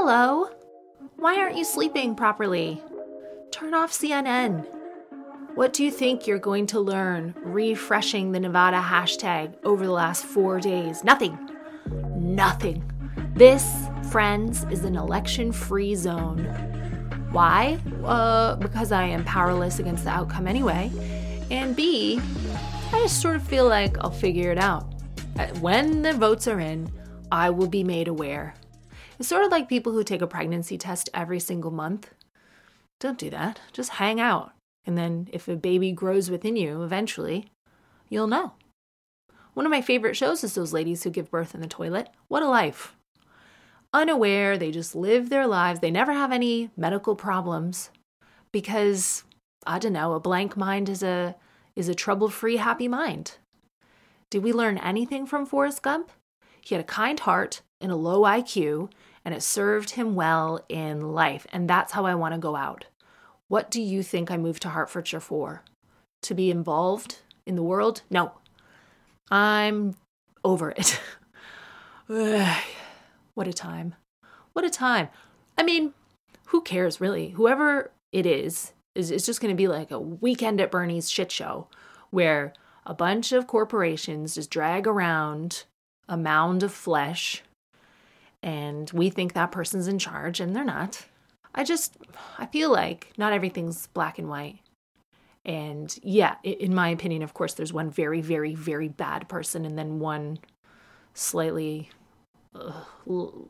Hello. Why aren't you sleeping properly? Turn off CNN. What do you think you're going to learn refreshing the Nevada hashtag over the last four days? Nothing. Nothing. This, friends, is an election free zone. Why? Uh, because I am powerless against the outcome anyway. And B, I just sort of feel like I'll figure it out. Uh, When the votes are in, I will be made aware. It's sort of like people who take a pregnancy test every single month. Don't do that. Just hang out. And then if a baby grows within you eventually, you'll know. One of my favorite shows is those ladies who give birth in the toilet. What a life. Unaware, they just live their lives. They never have any medical problems because I don't know, a blank mind is a is a trouble-free happy mind. Did we learn anything from Forrest Gump? He had a kind heart and a low IQ, and it served him well in life. And that's how I want to go out. What do you think I moved to Hertfordshire for? To be involved in the world? No. I'm over it. What a time. What a time. I mean, who cares really? Whoever it is, is, is just going to be like a weekend at Bernie's shit show where a bunch of corporations just drag around a mound of flesh and we think that person's in charge and they're not. I just I feel like not everything's black and white. And yeah, in my opinion, of course, there's one very, very, very bad person and then one slightly ugh, l-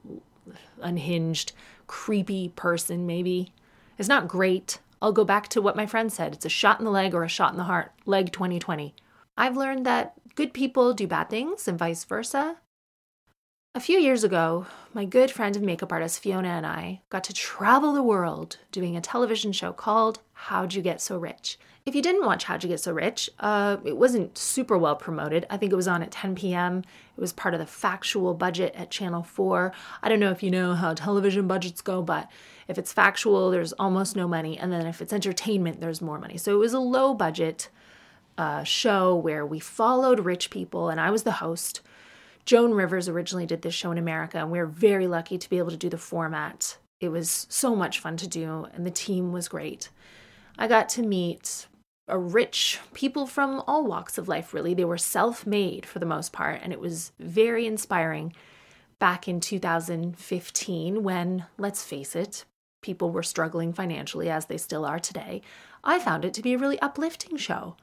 unhinged, creepy person, maybe. It's not great. I'll go back to what my friend said it's a shot in the leg or a shot in the heart. Leg 2020. I've learned that good people do bad things and vice versa. A few years ago, my good friend and makeup artist Fiona and I got to travel the world doing a television show called How'd You Get So Rich? If you didn't watch How'd You Get So Rich, uh, it wasn't super well promoted. I think it was on at 10 p.m. It was part of the factual budget at Channel 4. I don't know if you know how television budgets go, but if it's factual, there's almost no money. And then if it's entertainment, there's more money. So it was a low budget uh, show where we followed rich people, and I was the host. Joan Rivers originally did this show in America, and we are very lucky to be able to do the format. It was so much fun to do, and the team was great. I got to meet a rich people from all walks of life, really. They were self made for the most part, and it was very inspiring back in 2015 when, let's face it, people were struggling financially as they still are today. I found it to be a really uplifting show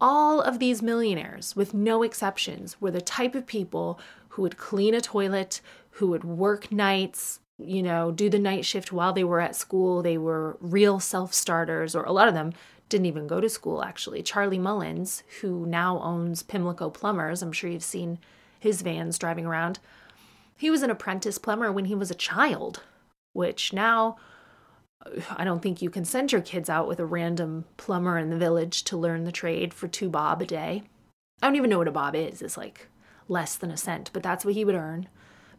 all of these millionaires, with no exceptions, were the type of people who would clean a toilet, who would work nights, you know, do the night shift while they were at school. They were real self starters, or a lot of them didn't even go to school, actually. Charlie Mullins, who now owns Pimlico Plumbers, I'm sure you've seen his vans driving around. He was an apprentice plumber when he was a child, which now I don't think you can send your kids out with a random plumber in the village to learn the trade for two bob a day. I don't even know what a bob is. It's like less than a cent, but that's what he would earn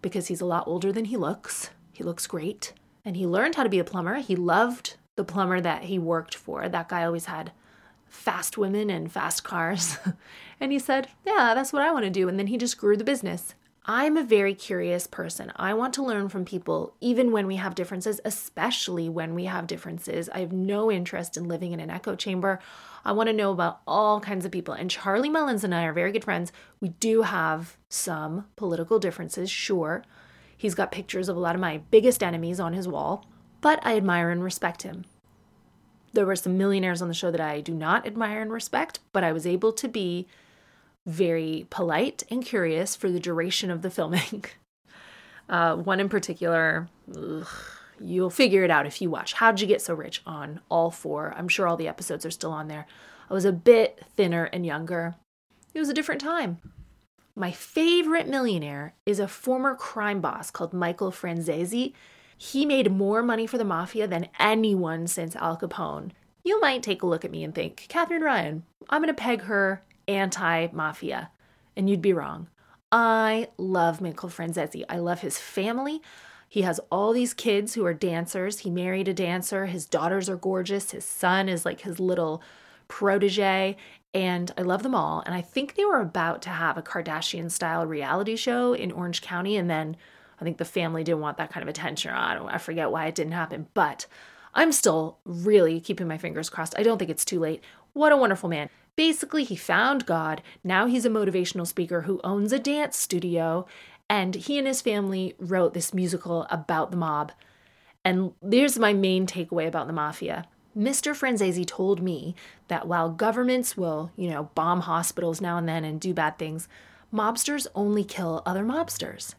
because he's a lot older than he looks. He looks great. And he learned how to be a plumber. He loved the plumber that he worked for. That guy always had fast women and fast cars. and he said, Yeah, that's what I want to do. And then he just grew the business. I'm a very curious person. I want to learn from people, even when we have differences, especially when we have differences. I have no interest in living in an echo chamber. I want to know about all kinds of people. And Charlie Mullins and I are very good friends. We do have some political differences, sure. He's got pictures of a lot of my biggest enemies on his wall, but I admire and respect him. There were some millionaires on the show that I do not admire and respect, but I was able to be very polite and curious for the duration of the filming. Uh, one in particular, ugh, you'll figure it out if you watch. How'd You Get So Rich on all four. I'm sure all the episodes are still on there. I was a bit thinner and younger. It was a different time. My favorite millionaire is a former crime boss called Michael Franzese. He made more money for the mafia than anyone since Al Capone. You might take a look at me and think, Katherine Ryan, I'm going to peg her anti mafia. And you'd be wrong. I love Michael Franzese. I love his family. He has all these kids who are dancers. He married a dancer. His daughters are gorgeous. His son is like his little protege. And I love them all. And I think they were about to have a Kardashian style reality show in Orange County. And then I think the family didn't want that kind of attention. I, don't, I forget why it didn't happen. But I'm still really keeping my fingers crossed. I don't think it's too late. What a wonderful man. Basically, he found God. Now he's a motivational speaker who owns a dance studio. And he and his family wrote this musical about the mob. And here's my main takeaway about the mafia. Mr. Franzese told me that while governments will, you know, bomb hospitals now and then and do bad things, mobsters only kill other mobsters.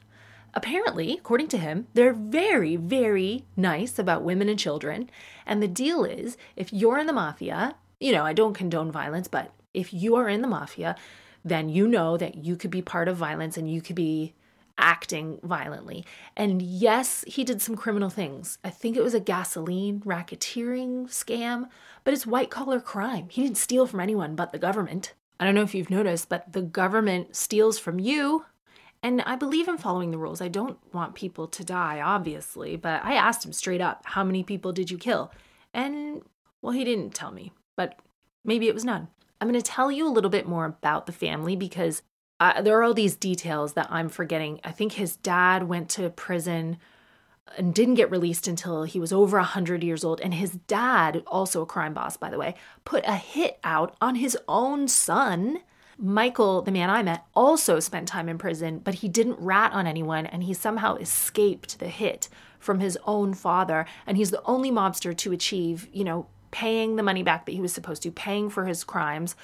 Apparently, according to him, they're very, very nice about women and children. And the deal is if you're in the mafia you know, I don't condone violence, but if you are in the mafia, then you know that you could be part of violence and you could be acting violently. And yes, he did some criminal things. I think it was a gasoline racketeering scam, but it's white collar crime. He didn't steal from anyone but the government. I don't know if you've noticed, but the government steals from you. And I believe in following the rules. I don't want people to die, obviously, but I asked him straight up, How many people did you kill? And, well, he didn't tell me but maybe it was none. I'm going to tell you a little bit more about the family because uh, there are all these details that I'm forgetting. I think his dad went to prison and didn't get released until he was over 100 years old. And his dad, also a crime boss, by the way, put a hit out on his own son. Michael, the man I met, also spent time in prison, but he didn't rat on anyone and he somehow escaped the hit from his own father. And he's the only mobster to achieve, you know, paying the money back that he was supposed to, paying for his crimes,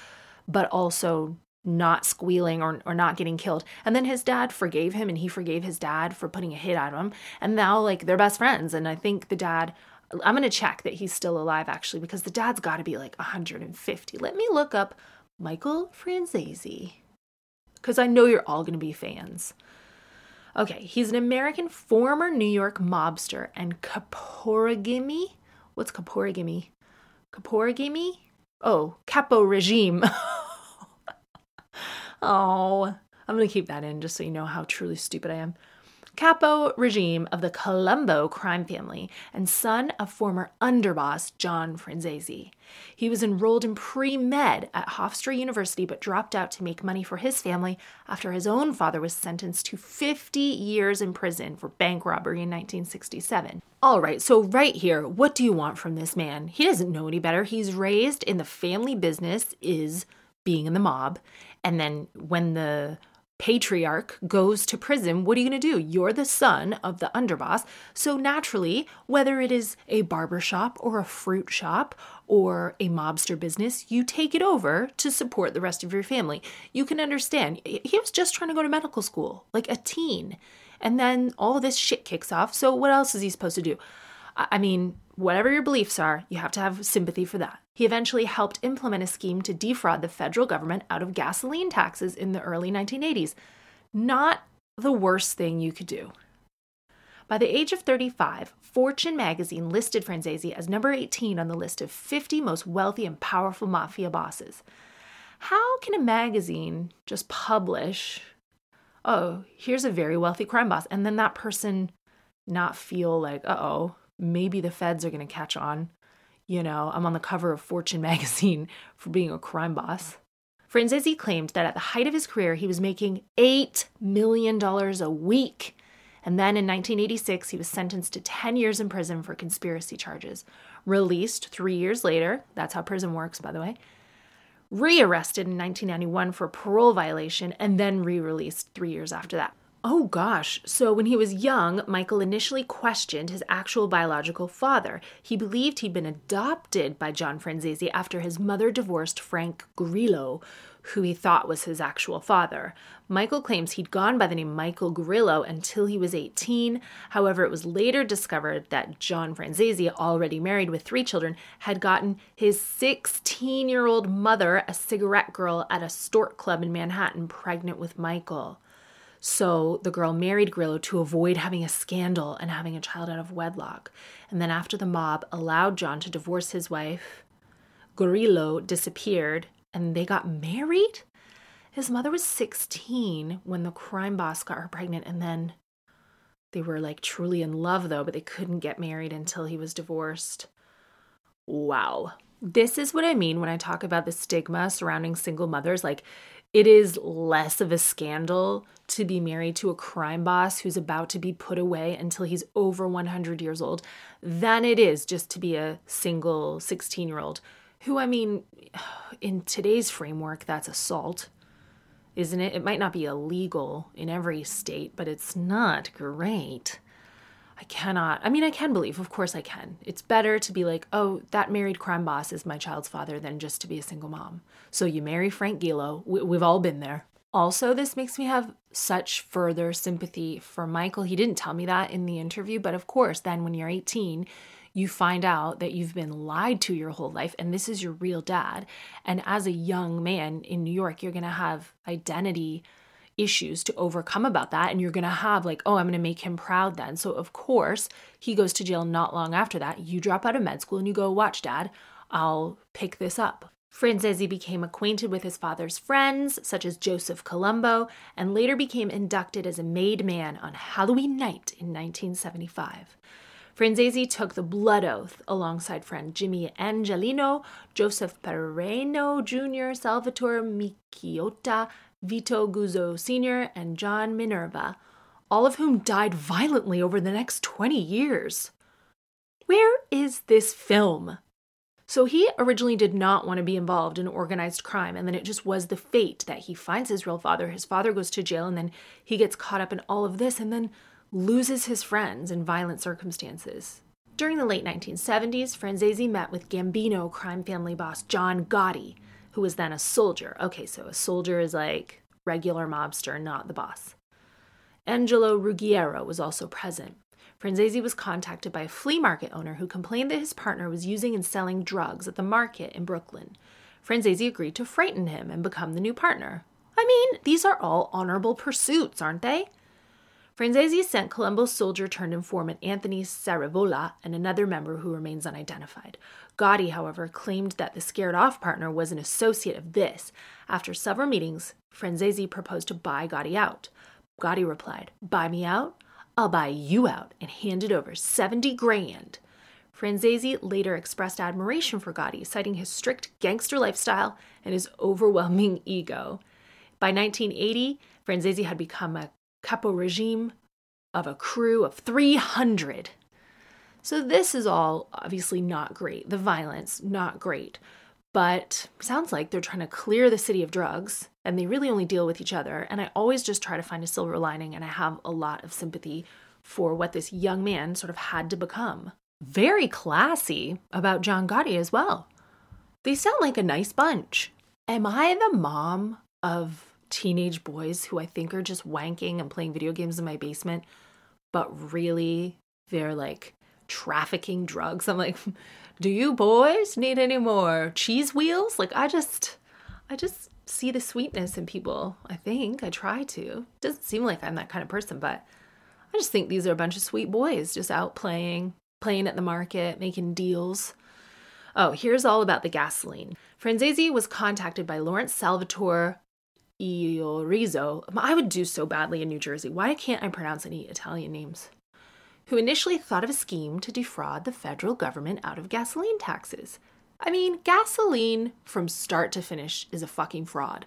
but also not squealing or, or not getting killed. And then his dad forgave him and he forgave his dad for putting a hit on him. And now, like, they're best friends. And I think the dad, I'm going to check that he's still alive actually, because the dad's got to be like 150. Let me look up Michael Franzese, because I know you're all going to be fans. Okay, he's an American former New York mobster and caporigimi. What's caporigimi? Kaporigimi? Oh, Capo regime. oh, I'm going to keep that in just so you know how truly stupid I am. Capo regime of the Colombo crime family and son of former underboss John Franzese. He was enrolled in pre med at Hofstra University but dropped out to make money for his family after his own father was sentenced to 50 years in prison for bank robbery in 1967. All right, so right here, what do you want from this man? He doesn't know any better. He's raised in the family business, is being in the mob. And then when the patriarch goes to prison, what are you going to do? You're the son of the underboss. So naturally, whether it is a barber shop or a fruit shop or a mobster business, you take it over to support the rest of your family. You can understand. He was just trying to go to medical school, like a teen. And then all this shit kicks off. So what else is he supposed to do? I mean, whatever your beliefs are, you have to have sympathy for that. He eventually helped implement a scheme to defraud the federal government out of gasoline taxes in the early 1980s. Not the worst thing you could do. By the age of 35, Fortune magazine listed Franzese as number 18 on the list of 50 most wealthy and powerful mafia bosses. How can a magazine just publish, oh, here's a very wealthy crime boss, and then that person not feel like, uh oh, maybe the feds are going to catch on. You know, I'm on the cover of Fortune magazine for being a crime boss. Franzese claimed that at the height of his career, he was making $8 million a week. And then in 1986, he was sentenced to 10 years in prison for conspiracy charges. Released three years later, that's how prison works, by the way. Rearrested in 1991 for parole violation, and then re released three years after that. Oh gosh. So when he was young, Michael initially questioned his actual biological father. He believed he'd been adopted by John Franzese after his mother divorced Frank Grillo, who he thought was his actual father. Michael claims he'd gone by the name Michael Grillo until he was 18. However, it was later discovered that John Franzese, already married with three children, had gotten his 16 year old mother, a cigarette girl at a stork club in Manhattan, pregnant with Michael. So the girl married Grillo to avoid having a scandal and having a child out of wedlock. And then, after the mob allowed John to divorce his wife, Grillo disappeared and they got married. His mother was 16 when the crime boss got her pregnant, and then they were like truly in love, though, but they couldn't get married until he was divorced. Wow. This is what I mean when I talk about the stigma surrounding single mothers. Like, it is less of a scandal to be married to a crime boss who's about to be put away until he's over 100 years old than it is just to be a single 16 year old who, I mean, in today's framework, that's assault, isn't it? It might not be illegal in every state, but it's not great. I cannot. I mean, I can believe, of course I can. It's better to be like, oh, that married crime boss is my child's father than just to be a single mom. So you marry Frank Grillo. We, we've all been there. Also, this makes me have such further sympathy for Michael. He didn't tell me that in the interview, but of course, then when you're 18, you find out that you've been lied to your whole life and this is your real dad. And as a young man in New York, you're going to have identity issues to overcome about that and you're going to have like oh i'm going to make him proud then so of course he goes to jail not long after that you drop out of med school and you go watch dad i'll pick this up Franzese became acquainted with his father's friends, such as Joseph Colombo, and later became inducted as a made man on Halloween night in 1975. Franzese took the blood oath alongside friend Jimmy Angelino, Joseph Peraino Jr., Salvatore Miciotta, Vito Guzzo Sr., and John Minerva, all of whom died violently over the next 20 years. Where is this film? So he originally did not want to be involved in organized crime, and then it just was the fate that he finds his real father. His father goes to jail, and then he gets caught up in all of this, and then loses his friends in violent circumstances. During the late 1970s, Franzese met with Gambino crime family boss John Gotti, who was then a soldier. Okay, so a soldier is like regular mobster, not the boss. Angelo Ruggiero was also present. Franzese was contacted by a flea market owner who complained that his partner was using and selling drugs at the market in Brooklyn. Franzese agreed to frighten him and become the new partner. I mean, these are all honorable pursuits, aren't they? Franzese sent Colombo's soldier turned informant Anthony Sarivola and another member who remains unidentified. Gotti, however, claimed that the scared off partner was an associate of this. After several meetings, Franzese proposed to buy Gotti out. Gotti replied, Buy me out? I'll buy you out, and handed over 70 grand. Franzese later expressed admiration for Gotti, citing his strict gangster lifestyle and his overwhelming ego. By 1980, Franzese had become a capo regime of a crew of 300. So this is all obviously not great. The violence, not great. But sounds like they're trying to clear the city of drugs and they really only deal with each other. And I always just try to find a silver lining and I have a lot of sympathy for what this young man sort of had to become. Very classy about John Gotti as well. They sound like a nice bunch. Am I the mom of teenage boys who I think are just wanking and playing video games in my basement, but really they're like trafficking drugs. I'm like, do you boys need any more cheese wheels? Like I just I just see the sweetness in people. I think I try to. Doesn't seem like I'm that kind of person, but I just think these are a bunch of sweet boys just out playing, playing at the market, making deals. Oh, here's all about the gasoline. Franzese was contacted by Lawrence Salvatore Iorizzo. Um, I would do so badly in New Jersey. Why can't I pronounce any Italian names? Who initially thought of a scheme to defraud the federal government out of gasoline taxes. I mean, gasoline from start to finish is a fucking fraud.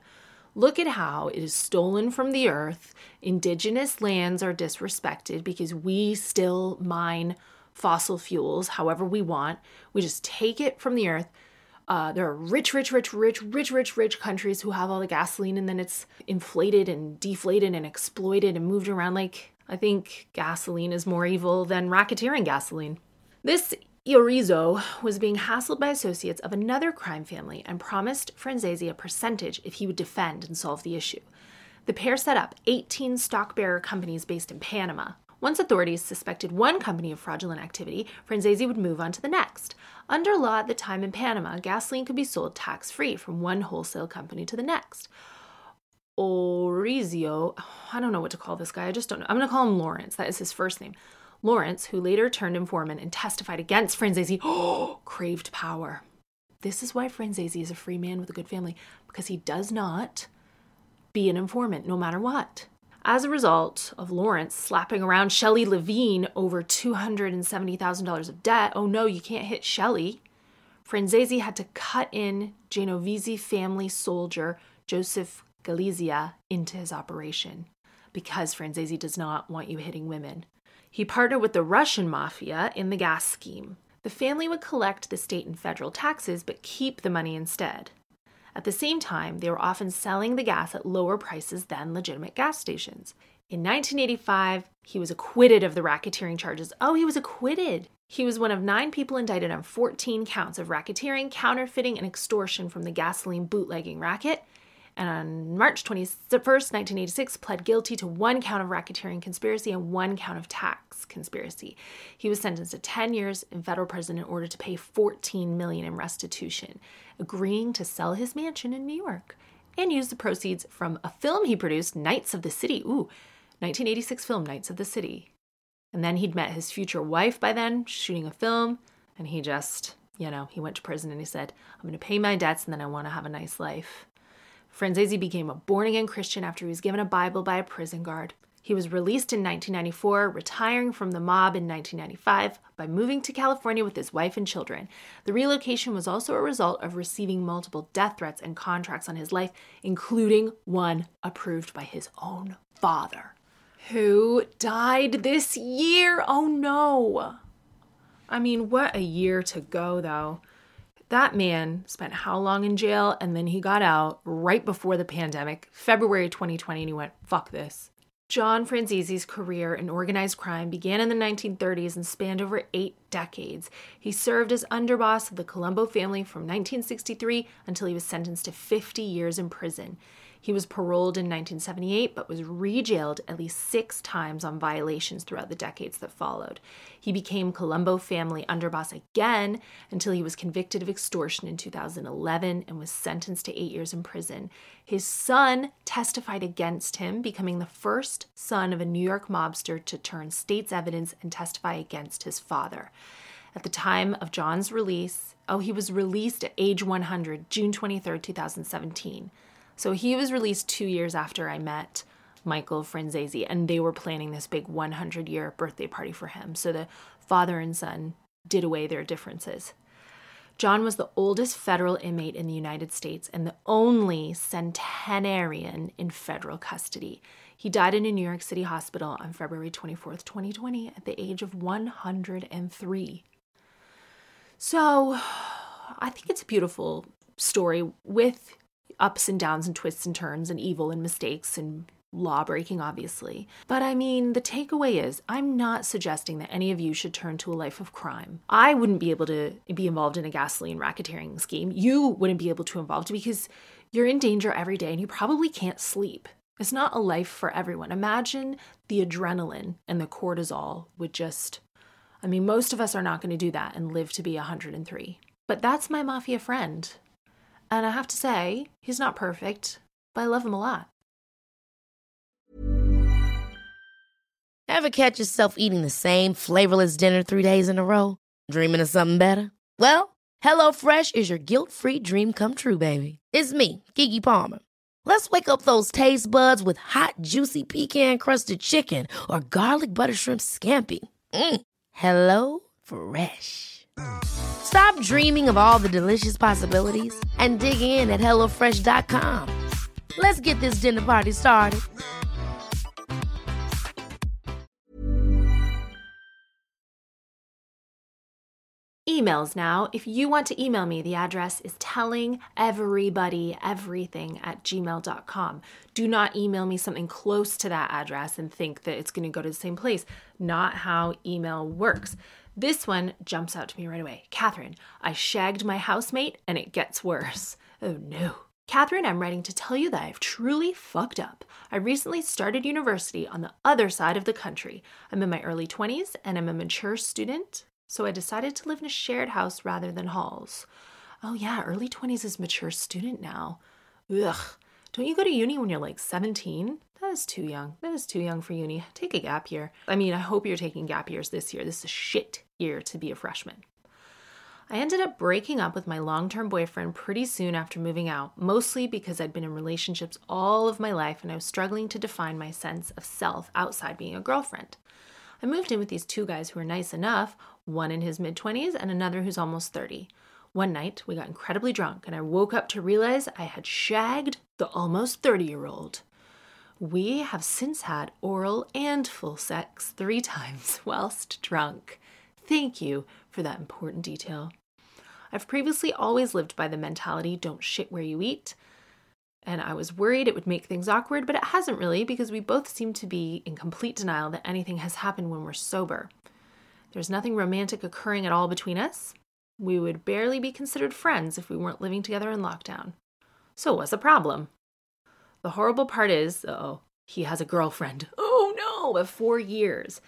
Look at how it is stolen from the earth. Indigenous lands are disrespected because we still mine fossil fuels however we want. We just take it from the earth Uh, there are rich, rich, rich, rich, rich, rich, rich countries who have all the gasoline and then it's inflated and deflated and exploited and moved around. Like, I think gasoline is more evil than racketeering gasoline. This Iorizzo was being hassled by associates of another crime family and promised Franzese a percentage if he would defend and solve the issue. The pair set up 18 stock bearer companies based in Panama. Once authorities suspected one company of fraudulent activity, Franzese would move on to the next. Under law at the time in Panama, gasoline could be sold tax free from one wholesale company to the next. Orizio, I don't know what to call this guy, I just don't know. I'm going to call him Lawrence, that is his first name. Lawrence, who later turned informant and testified against Franzese, craved power. This is why Franzese is a free man with a good family, because he does not be an informant no matter what. As a result of Lawrence slapping around Shelley Levine over $270,000 of debt, oh no, you can't hit Shelley. Franzese had to cut in Genovese family soldier Joseph Galizia into his operation because Franzese does not want you hitting women. He partnered with the Russian mafia in the gas scheme. The family would collect the state and federal taxes but keep the money instead. At the same time, they were often selling the gas at lower prices than legitimate gas stations. In 1985, he was acquitted of the racketeering charges. Oh, he was acquitted. He was one of nine people indicted on 14 counts of racketeering, counterfeiting, and extortion from the gasoline bootlegging racket and on March 21st, 1986, pled guilty to one count of racketeering conspiracy and one count of tax conspiracy. He was sentenced to 10 years in federal prison in order to pay 14 million in restitution, agreeing to sell his mansion in New York and use the proceeds from a film he produced, Knights of the City. Ooh, 1986 film Knights of the City. And then he'd met his future wife by then, shooting a film, and he just, you know, he went to prison and he said, I'm going to pay my debts and then I want to have a nice life. Franzese became a born again Christian after he was given a Bible by a prison guard. He was released in 1994, retiring from the mob in 1995 by moving to California with his wife and children. The relocation was also a result of receiving multiple death threats and contracts on his life, including one approved by his own father, who died this year. Oh no! I mean, what a year to go, though. That man spent how long in jail and then he got out right before the pandemic, February 2020, and he went, fuck this. John Franzese's career in organized crime began in the 1930s and spanned over eight decades. He served as underboss of the Colombo family from 1963 until he was sentenced to 50 years in prison. He was paroled in 1978 but was rejailed at least six times on violations throughout the decades that followed. He became Colombo family underboss again until he was convicted of extortion in 2011 and was sentenced to eight years in prison. His son testified against him, becoming the first son of a New York mobster to turn state's evidence and testify against his father. At the time of John's release, oh, he was released at age 100, June 23, 2017. So he was released two years after I met Michael Franzese, and they were planning this big 100 year birthday party for him. So the father and son did away their differences. John was the oldest federal inmate in the United States and the only centenarian in federal custody. He died in a New York City hospital on February 24th, 2020, at the age of 103. So I think it's a beautiful story with ups and downs and twists and turns and evil and mistakes and law breaking, obviously. But I mean, the takeaway is I'm not suggesting that any of you should turn to a life of crime. I wouldn't be able to be involved in a gasoline racketeering scheme. You wouldn't be able to involved because you're in danger every day and you probably can't sleep. It's not a life for everyone. Imagine the adrenaline and the cortisol would just. I mean, most of us are not going to do that and live to be 103. But that's my mafia friend. And I have to say, he's not perfect, but I love him a lot. Ever catch yourself eating the same flavorless dinner three days in a row? Dreaming of something better? Well, HelloFresh is your guilt free dream come true, baby. It's me, Keke Palmer. Let's wake up those taste buds with hot, juicy pecan crusted chicken or garlic butter shrimp scampi. Mm. Hello Fresh. Stop dreaming of all the delicious possibilities and dig in at HelloFresh.com. Let's get this dinner party started. emails now. If you want to email me, the address is telling everybody everything at gmail.com. Do not email me something close to that address and think that it's going to go to the same place. Not how email works. This one jumps out to me right away. Katherine, I shagged my housemate and it gets worse. Oh no. Katherine, I'm writing to tell you that I've truly fucked up. I recently started university on the other side of the country. I'm in my early 20s and I'm a mature student, so I decided to live in a shared house rather than halls. Oh, yeah, early 20s is mature student now. Ugh. Don't you go to uni when you're like 17? That is too young. That is too young for uni. Take a gap year. I mean, I hope you're taking gap years this year. This is a shit year to be a freshman. I ended up breaking up with my long term boyfriend pretty soon after moving out, mostly because I'd been in relationships all of my life and I was struggling to define my sense of self outside being a girlfriend. I moved in with these two guys who were nice enough, one in his mid 20s and another who's almost 30. One night, we got incredibly drunk, and I woke up to realize I had shagged the almost 30 year old. We have since had oral and full sex three times whilst drunk. Thank you for that important detail. I've previously always lived by the mentality don't shit where you eat. And I was worried it would make things awkward, but it hasn't really because we both seem to be in complete denial that anything has happened when we're sober. There's nothing romantic occurring at all between us. We would barely be considered friends if we weren't living together in lockdown. So, what's the problem? The horrible part is, oh, he has a girlfriend. Oh no, of four years.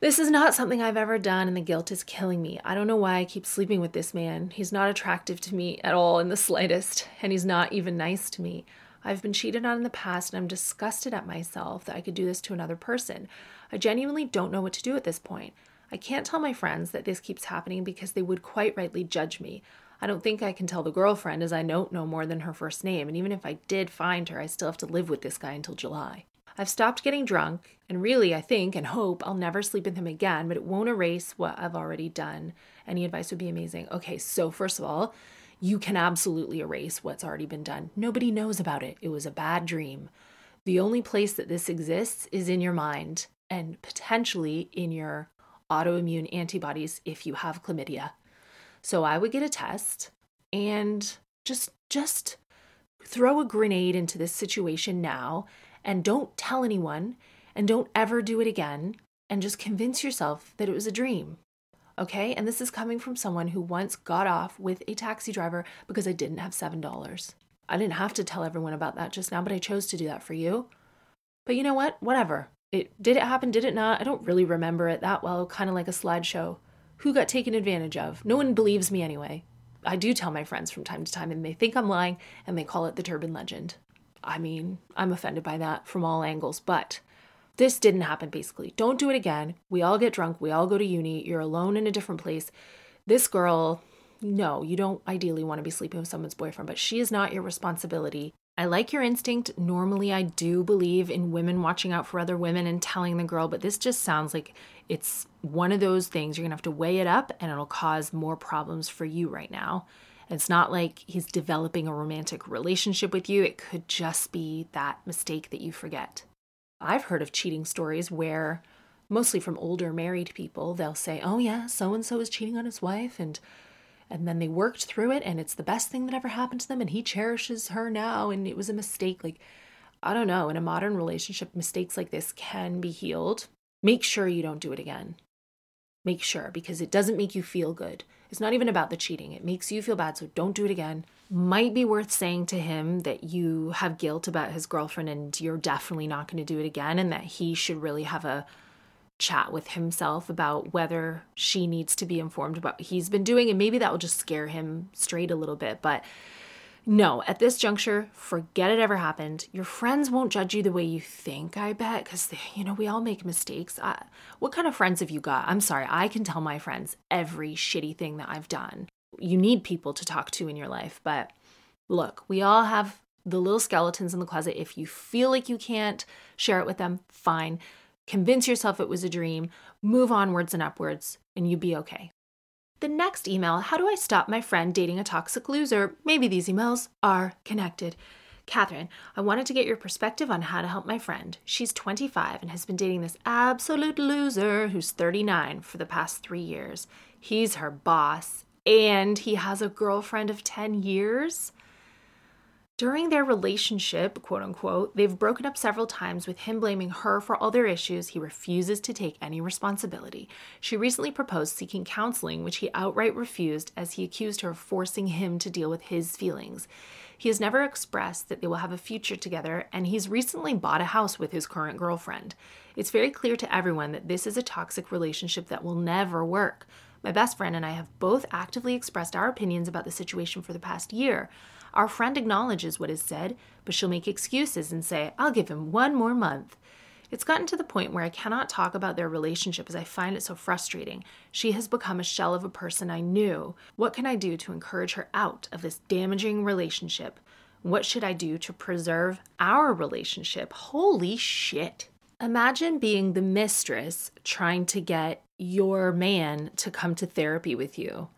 This is not something I've ever done, and the guilt is killing me. I don't know why I keep sleeping with this man. He's not attractive to me at all in the slightest, and he's not even nice to me. I've been cheated on in the past, and I'm disgusted at myself that I could do this to another person. I genuinely don't know what to do at this point. I can't tell my friends that this keeps happening because they would quite rightly judge me. I don't think I can tell the girlfriend as I don't know more than her first name, and even if I did find her, I still have to live with this guy until July. I've stopped getting drunk, and really, I think and hope I'll never sleep with him again, but it won't erase what I've already done. Any advice would be amazing. Okay, so first of all, you can absolutely erase what's already been done. Nobody knows about it. It was a bad dream. The only place that this exists is in your mind and potentially in your autoimmune antibodies if you have chlamydia. So I would get a test and just just throw a grenade into this situation now and don't tell anyone and don't ever do it again and just convince yourself that it was a dream. Okay? And this is coming from someone who once got off with a taxi driver because I didn't have $7. I didn't have to tell everyone about that just now, but I chose to do that for you. But you know what? Whatever. It did it happen, did it not? I don't really remember it that well, kind of like a slideshow. Who got taken advantage of? No one believes me anyway. I do tell my friends from time to time and they think I'm lying and they call it the turban legend. I mean, I'm offended by that from all angles, but this didn't happen basically. Don't do it again. We all get drunk, we all go to uni, you're alone in a different place. This girl, no, you don't ideally want to be sleeping with someone's boyfriend, but she is not your responsibility. I like your instinct. Normally, I do believe in women watching out for other women and telling the girl, but this just sounds like it's one of those things. You're going to have to weigh it up and it'll cause more problems for you right now. It's not like he's developing a romantic relationship with you, it could just be that mistake that you forget. I've heard of cheating stories where, mostly from older married people, they'll say, Oh, yeah, so and so is cheating on his wife, and and then they worked through it and it's the best thing that ever happened to them and he cherishes her now and it was a mistake like i don't know in a modern relationship mistakes like this can be healed make sure you don't do it again make sure because it doesn't make you feel good it's not even about the cheating. It makes you feel bad, so don't do it again. Might be worth saying to him that you have guilt about his girlfriend and you're definitely not going to do it again, and that he should really have a chat with himself about whether she needs to be informed about what he's been doing, and maybe that will just scare him straight a little bit. But no, at this juncture, forget it ever happened. Your friends won't judge you the way you think, I bet, because, you know, we all make mistakes. I, what kind of friends have you got? I'm sorry, I can tell my friends every shitty thing that I've done. You need people to talk to in your life, but look, we all have the little skeletons in the closet. If you feel like you can't share it with them, fine. Convince yourself it was a dream, move onwards and upwards, and you be okay. The next email How do I stop my friend dating a toxic loser? Maybe these emails are connected. Katherine, I wanted to get your perspective on how to help my friend. She's 25 and has been dating this absolute loser who's 39 for the past three years. He's her boss, and he has a girlfriend of 10 years. During their relationship, quote unquote, they've broken up several times with him blaming her for all their issues. He refuses to take any responsibility. She recently proposed seeking counseling, which he outright refused as he accused her of forcing him to deal with his feelings. He has never expressed that they will have a future together, and he's recently bought a house with his current girlfriend. It's very clear to everyone that this is a toxic relationship that will never work. My best friend and I have both actively expressed our opinions about the situation for the past year. Our friend acknowledges what is said, but she'll make excuses and say, I'll give him one more month. It's gotten to the point where I cannot talk about their relationship as I find it so frustrating. She has become a shell of a person I knew. What can I do to encourage her out of this damaging relationship? What should I do to preserve our relationship? Holy shit. Imagine being the mistress trying to get your man to come to therapy with you.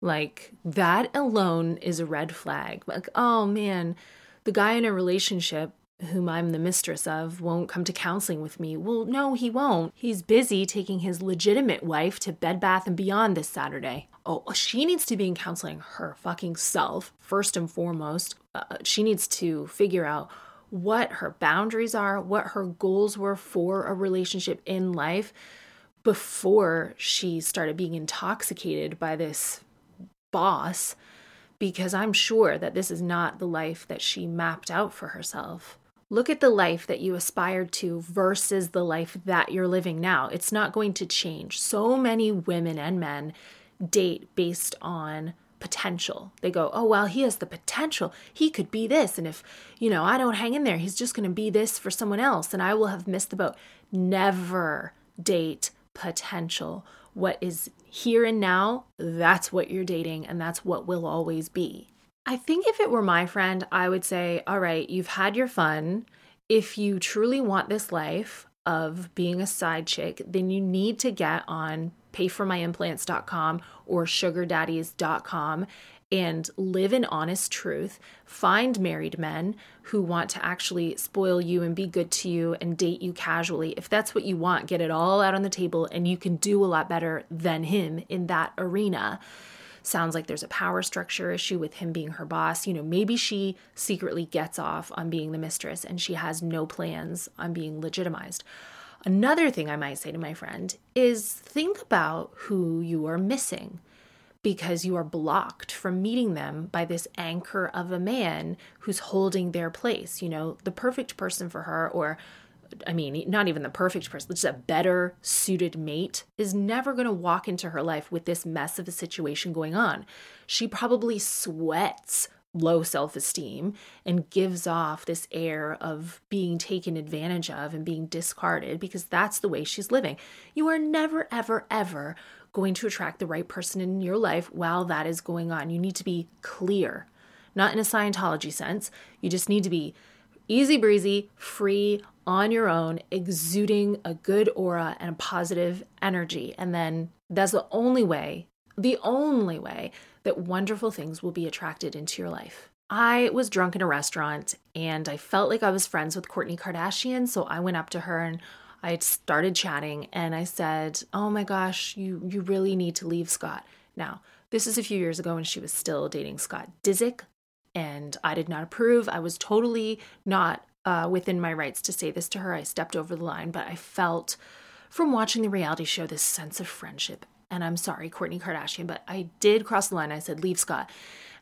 Like, that alone is a red flag. Like, oh man, the guy in a relationship whom I'm the mistress of won't come to counseling with me. Well, no, he won't. He's busy taking his legitimate wife to Bed Bath and Beyond this Saturday. Oh, she needs to be in counseling her fucking self, first and foremost. Uh, she needs to figure out what her boundaries are, what her goals were for a relationship in life before she started being intoxicated by this boss because I'm sure that this is not the life that she mapped out for herself. Look at the life that you aspired to versus the life that you're living now. It's not going to change. So many women and men date based on potential. They go, oh, well, he has the potential. He could be this. And if, you know, I don't hang in there, he's just going to be this for someone else and I will have missed the boat. Never date potential. What is here and now, that's what you're dating, and that's what will always be. I think if it were my friend, I would say, all right, you've had your fun. If you truly want this life of being a side chick, then you need to get on payformyimplants.com or sugardaddies.com and live in honest truth. Find married men who want to actually spoil you and be good to you and date you casually. If that's what you want, get it all out on the table and you can do a lot better than him in that arena. Sounds like there's a power structure issue with him being her boss. You know, maybe she secretly gets off on being the mistress and she has no plans on being legitimized. Another thing I might say to my friend is think about who you are missing because you are blocked from meeting them by this anchor of a man who's holding their place. You know, the perfect person for her, or I mean, not even the perfect person, just a better suited mate, is never going to walk into her life with this mess of a situation going on. She probably sweats low self esteem and gives off this air of being taken advantage of and being discarded because that's the way she's living. You are never, ever, ever going to attract the right person in your life while that is going on. You need to be clear, not in a Scientology sense. You just need to be easy breezy, free, on your own, exuding a good aura and a positive energy. And then that's the only way, the only way that wonderful things will be attracted into your life. I was drunk in a restaurant and I felt like I was friends with Kourtney Kardashian. So I went up to her and I started chatting and I said, "Oh my gosh, you you really need to leave Scott." Now, this is a few years ago when she was still dating Scott Disick, and I did not approve. I was totally not uh, within my rights to say this to her. I stepped over the line, but I felt from watching the reality show this sense of friendship. And I'm sorry, Kourtney Kardashian, but I did cross the line. I said, "Leave Scott,"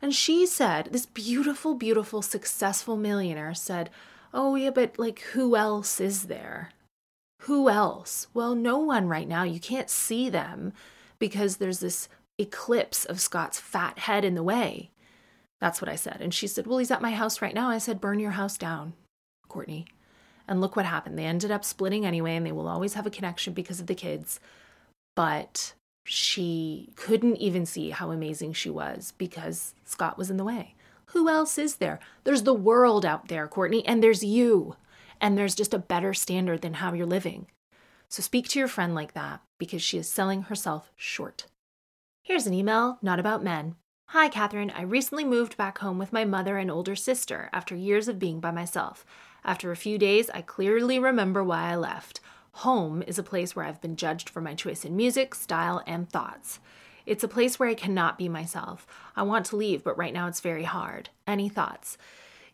and she said, "This beautiful, beautiful, successful millionaire said." Oh, yeah, but like, who else is there? Who else? Well, no one right now. You can't see them because there's this eclipse of Scott's fat head in the way. That's what I said. And she said, Well, he's at my house right now. I said, Burn your house down, Kourtney. And look what happened. They ended up splitting anyway, and they will always have a connection because of the kids. But she couldn't even see how amazing she was because Scott was in the way. Who else is there? There's the world out there, Kourtney, and there's you and there's just a better standard than how you're living. So speak to your friend like that because she is selling herself short. Here's an email, not about men. Hi, Katherine. I recently moved back home with my mother and older sister after years of being by myself. After a few days, I clearly remember why I left. Home is a place where I've been judged for my choice in music, style, and thoughts. It's a place where I cannot be myself. I want to leave, but right now it's very hard. Any thoughts?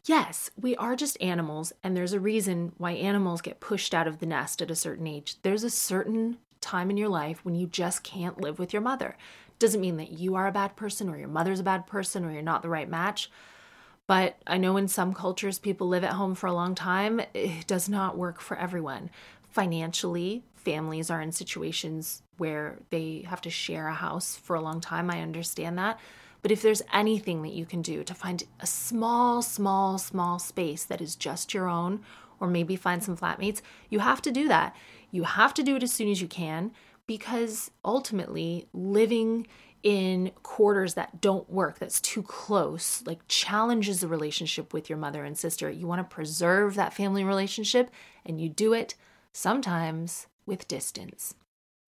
Yes, we are just animals, and there's a reason why animals get pushed out of the nest at a certain age. There's a certain time in your life when you just can't live with your mother. Doesn't mean that you are a bad person or your mother's a bad person or you're not the right match. But I know in some cultures people live at home for a long time. It does not work for everyone. Financially, families are in situations where they have to share a house for a long time. I understand that. But if there's anything that you can do to find a small, small, small space that is just your own, or maybe find some flatmates, you have to do that. You have to do it as soon as you can because ultimately living in quarters that don't work, that's too close, like challenges the relationship with your mother and sister. You want to preserve that family relationship, and you do it sometimes with distance.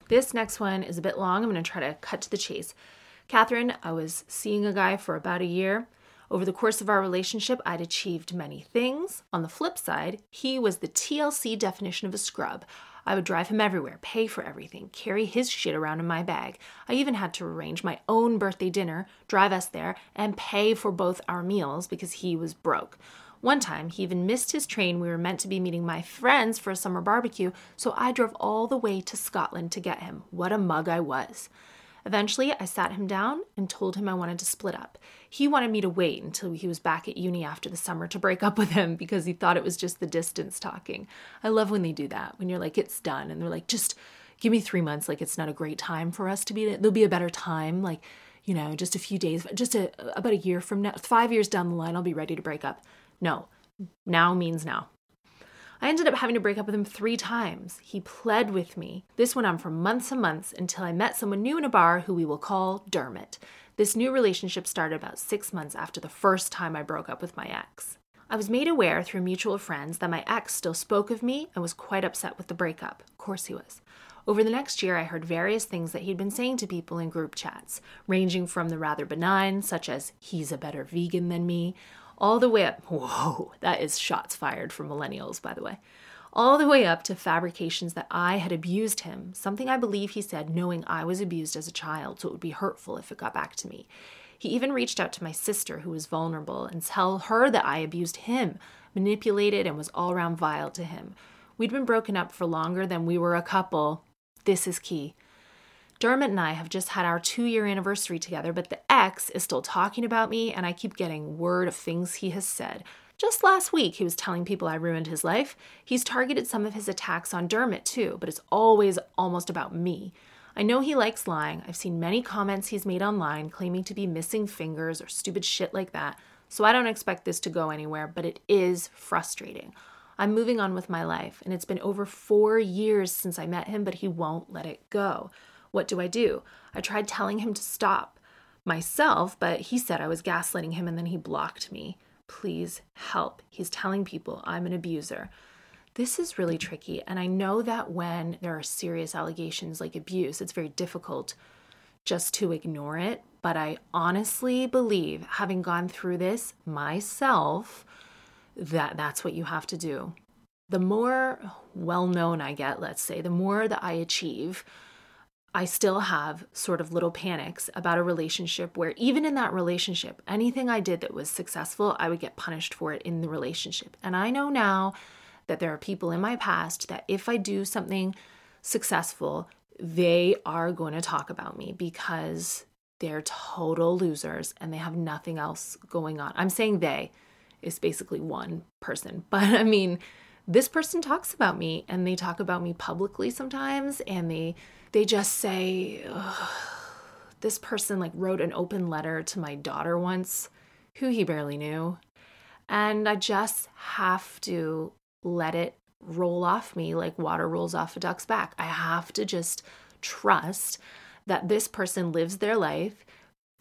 This next one is a bit long. I'm going to try to cut to the chase. Katherine, I was seeing a guy for about a year. Over the course of our relationship, I'd achieved many things. On the flip side, he was the TLC definition of a scrub. I would drive him everywhere, pay for everything, carry his shit around in my bag. I even had to arrange my own birthday dinner, drive us there, and pay for both our meals because he was broke. One time, he even missed his train. We were meant to be meeting my friends for a summer barbecue, so I drove all the way to Scotland to get him. What a mug I was. Eventually, I sat him down and told him I wanted to split up. He wanted me to wait until he was back at uni after the summer to break up with him because he thought it was just the distance talking. I love when they do that, when you're like, it's done, and they're like, just give me three months. Like, it's not a great time for us to be, there'll be a better time. Like, you know, just a few days, just a, about a year from now, five years down the line, I'll be ready to break up. No, now means now. I ended up having to break up with him three times. He pled with me. This went on for months and months until I met someone new in a bar who we will call Dermot. This new relationship started about six months after the first time I broke up with my ex. I was made aware through mutual friends that my ex still spoke of me and was quite upset with the breakup. Of course he was. Over the next year, I heard various things that he'd been saying to people in group chats, ranging from the rather benign, such as, he's a better vegan than me, all the way up. Whoa, that is shots fired for millennials, by the way. All the way up to fabrications that I had abused him, something I believe he said knowing I was abused as a child, so it would be hurtful if it got back to me. He even reached out to my sister, who was vulnerable, and tell her that I abused him, manipulated, and was all around vile to him. We'd been broken up for longer than we were a couple. This is key. Dermot and I have just had our two year anniversary together, but the ex is still talking about me, and I keep getting word of things he has said. Just last week, he was telling people I ruined his life. He's targeted some of his attacks on Dermot too, but it's always almost about me. I know he likes lying. I've seen many comments he's made online claiming to be missing fingers or stupid shit like that, so I don't expect this to go anywhere, but it is frustrating. I'm moving on with my life, and it's been over four years since I met him, but he won't let it go. What do I do? I tried telling him to stop myself, but he said I was gaslighting him and then he blocked me. Please help. He's telling people I'm an abuser. This is really tricky. And I know that when there are serious allegations like abuse, it's very difficult just to ignore it. But I honestly believe, having gone through this myself, that that's what you have to do. The more well known I get, let's say, the more that I achieve, I still have sort of little panics about a relationship where, even in that relationship, anything I did that was successful, I would get punished for it in the relationship. And I know now that there are people in my past that if I do something successful, they are going to talk about me because they're total losers and they have nothing else going on. I'm saying they is basically one person, but I mean, this person talks about me and they talk about me publicly sometimes and they they just say, this person like wrote an open letter to my daughter once, who he barely knew. And I just have to let it roll off me like water rolls off a duck's back. I have to just trust that this person lives their life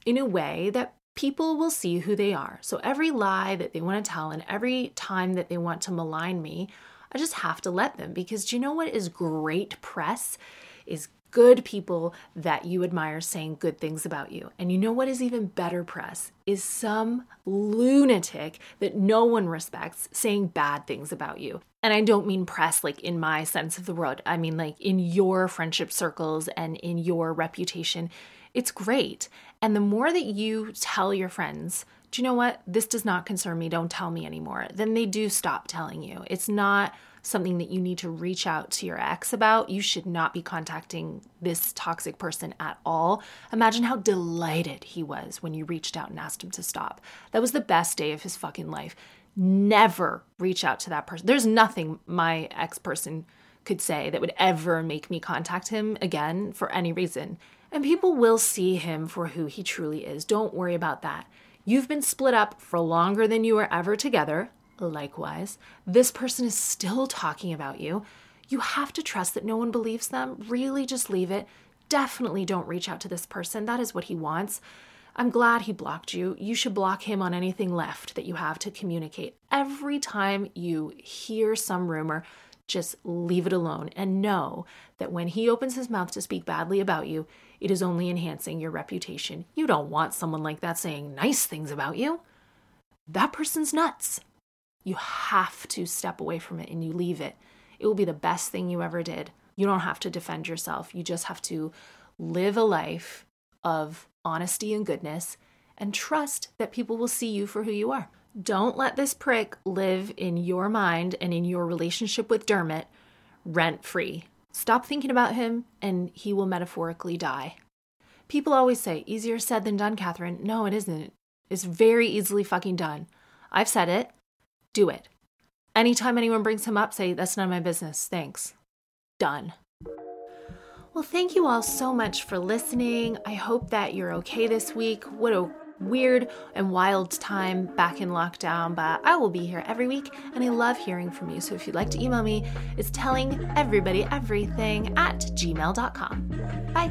in a way that people will see who they are. So every lie that they want to tell and every time that they want to malign me, I just have to let them because do you know what is great press? Is good people that you admire saying good things about you. And you know what is even better press is some lunatic that no one respects saying bad things about you. And I don't mean press like in my sense of the word. I mean like in your friendship circles and in your reputation. It's great. And the more that you tell your friends, do you know what? This does not concern me. Don't tell me anymore. Then they do stop telling you. It's not something that you need to reach out to your ex about. You should not be contacting this toxic person at all. Imagine how delighted he was when you reached out and asked him to stop. That was the best day of his fucking life. Never reach out to that person. There's nothing my ex person could say that would ever make me contact him again for any reason. And people will see him for who he truly is. Don't worry about that. You've been split up for longer than you were ever together. Likewise, this person is still talking about you. You have to trust that no one believes them. Really, just leave it. Definitely don't reach out to this person. That is what he wants. I'm glad he blocked you. You should block him on anything left that you have to communicate. Every time you hear some rumor, just leave it alone and know that when he opens his mouth to speak badly about you, it is only enhancing your reputation. You don't want someone like that saying nice things about you. That person's nuts. You have to step away from it and you leave it. It will be the best thing you ever did. You don't have to defend yourself. You just have to live a life of honesty and goodness and trust that people will see you for who you are. Don't let this prick live in your mind and in your relationship with Dermot rent free. Stop thinking about him and he will metaphorically die. People always say, easier said than done, Katherine. No, it isn't. It's very easily fucking done. I've said it do it. Anytime anyone brings him up, say, That's none of my business. Thanks. Done. Well, thank you all so much for listening. I hope that you're okay this week. What a weird and wild time back in lockdown, but I will be here every week and I love hearing from you. So if you'd like to email me, it's telling everybody everything at gmail.com. Bye.